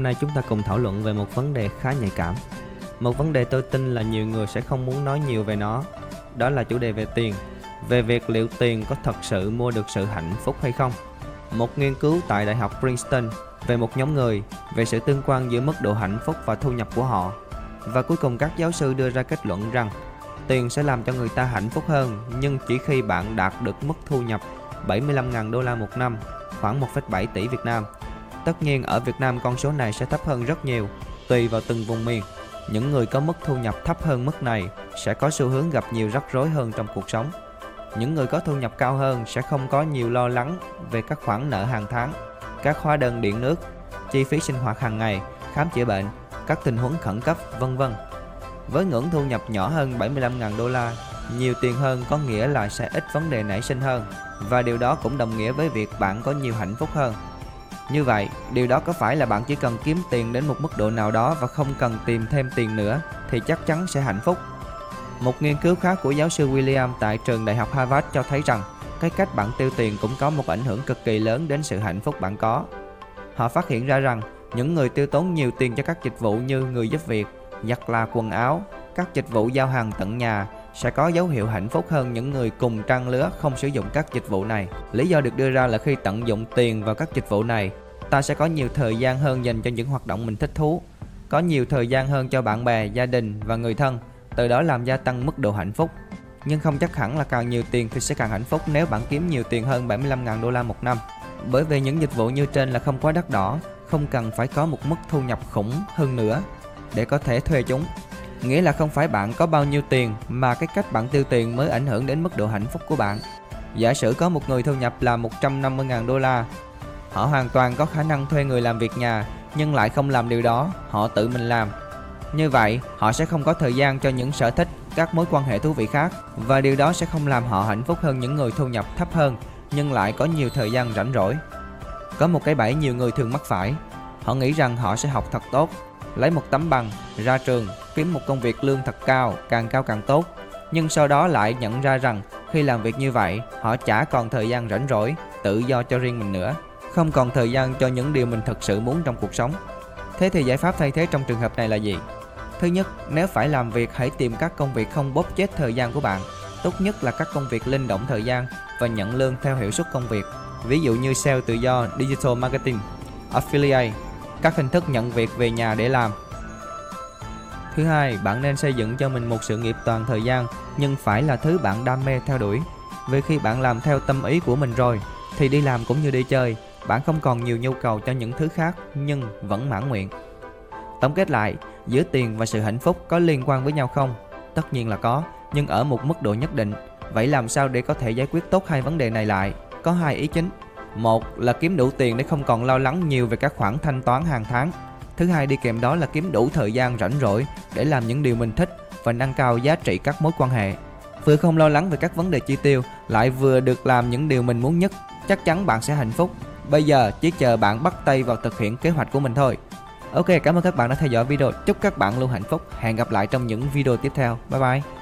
hôm nay chúng ta cùng thảo luận về một vấn đề khá nhạy cảm. Một vấn đề tôi tin là nhiều người sẽ không muốn nói nhiều về nó. Đó là chủ đề về tiền. Về việc liệu tiền có thật sự mua được sự hạnh phúc hay không. Một nghiên cứu tại Đại học Princeton về một nhóm người về sự tương quan giữa mức độ hạnh phúc và thu nhập của họ. Và cuối cùng các giáo sư đưa ra kết luận rằng tiền sẽ làm cho người ta hạnh phúc hơn nhưng chỉ khi bạn đạt được mức thu nhập 75.000 đô la một năm, khoảng 1,7 tỷ Việt Nam Tất nhiên ở Việt Nam con số này sẽ thấp hơn rất nhiều, tùy vào từng vùng miền. Những người có mức thu nhập thấp hơn mức này sẽ có xu hướng gặp nhiều rắc rối hơn trong cuộc sống. Những người có thu nhập cao hơn sẽ không có nhiều lo lắng về các khoản nợ hàng tháng, các hóa đơn điện nước, chi phí sinh hoạt hàng ngày, khám chữa bệnh, các tình huống khẩn cấp, vân vân. Với ngưỡng thu nhập nhỏ hơn 75.000 đô la, nhiều tiền hơn có nghĩa là sẽ ít vấn đề nảy sinh hơn và điều đó cũng đồng nghĩa với việc bạn có nhiều hạnh phúc hơn. Như vậy, điều đó có phải là bạn chỉ cần kiếm tiền đến một mức độ nào đó và không cần tìm thêm tiền nữa thì chắc chắn sẽ hạnh phúc? Một nghiên cứu khác của giáo sư William tại trường đại học Harvard cho thấy rằng cái cách bạn tiêu tiền cũng có một ảnh hưởng cực kỳ lớn đến sự hạnh phúc bạn có. Họ phát hiện ra rằng những người tiêu tốn nhiều tiền cho các dịch vụ như người giúp việc, giặt là quần áo, các dịch vụ giao hàng tận nhà sẽ có dấu hiệu hạnh phúc hơn những người cùng trang lứa không sử dụng các dịch vụ này. Lý do được đưa ra là khi tận dụng tiền vào các dịch vụ này, ta sẽ có nhiều thời gian hơn dành cho những hoạt động mình thích thú, có nhiều thời gian hơn cho bạn bè, gia đình và người thân, từ đó làm gia tăng mức độ hạnh phúc. Nhưng không chắc hẳn là càng nhiều tiền thì sẽ càng hạnh phúc nếu bạn kiếm nhiều tiền hơn 75.000 đô la một năm. Bởi vì những dịch vụ như trên là không quá đắt đỏ, không cần phải có một mức thu nhập khủng hơn nữa để có thể thuê chúng. Nghĩa là không phải bạn có bao nhiêu tiền mà cái cách bạn tiêu tiền mới ảnh hưởng đến mức độ hạnh phúc của bạn. Giả sử có một người thu nhập là 150.000 đô la, họ hoàn toàn có khả năng thuê người làm việc nhà nhưng lại không làm điều đó, họ tự mình làm. Như vậy, họ sẽ không có thời gian cho những sở thích, các mối quan hệ thú vị khác và điều đó sẽ không làm họ hạnh phúc hơn những người thu nhập thấp hơn nhưng lại có nhiều thời gian rảnh rỗi. Có một cái bẫy nhiều người thường mắc phải. Họ nghĩ rằng họ sẽ học thật tốt, lấy một tấm bằng, ra trường kiếm một công việc lương thật cao, càng cao càng tốt. Nhưng sau đó lại nhận ra rằng khi làm việc như vậy, họ chả còn thời gian rảnh rỗi, tự do cho riêng mình nữa, không còn thời gian cho những điều mình thật sự muốn trong cuộc sống. Thế thì giải pháp thay thế trong trường hợp này là gì? Thứ nhất, nếu phải làm việc hãy tìm các công việc không bóp chết thời gian của bạn. Tốt nhất là các công việc linh động thời gian và nhận lương theo hiệu suất công việc. Ví dụ như sale tự do, digital marketing, affiliate, các hình thức nhận việc về nhà để làm Thứ hai, bạn nên xây dựng cho mình một sự nghiệp toàn thời gian nhưng phải là thứ bạn đam mê theo đuổi. Vì khi bạn làm theo tâm ý của mình rồi thì đi làm cũng như đi chơi, bạn không còn nhiều nhu cầu cho những thứ khác nhưng vẫn mãn nguyện. Tổng kết lại, giữa tiền và sự hạnh phúc có liên quan với nhau không? Tất nhiên là có, nhưng ở một mức độ nhất định. Vậy làm sao để có thể giải quyết tốt hai vấn đề này lại? Có hai ý chính. Một là kiếm đủ tiền để không còn lo lắng nhiều về các khoản thanh toán hàng tháng Thứ hai đi kèm đó là kiếm đủ thời gian rảnh rỗi để làm những điều mình thích và nâng cao giá trị các mối quan hệ. Vừa không lo lắng về các vấn đề chi tiêu, lại vừa được làm những điều mình muốn nhất, chắc chắn bạn sẽ hạnh phúc. Bây giờ chỉ chờ bạn bắt tay vào thực hiện kế hoạch của mình thôi. Ok, cảm ơn các bạn đã theo dõi video. Chúc các bạn luôn hạnh phúc. Hẹn gặp lại trong những video tiếp theo. Bye bye.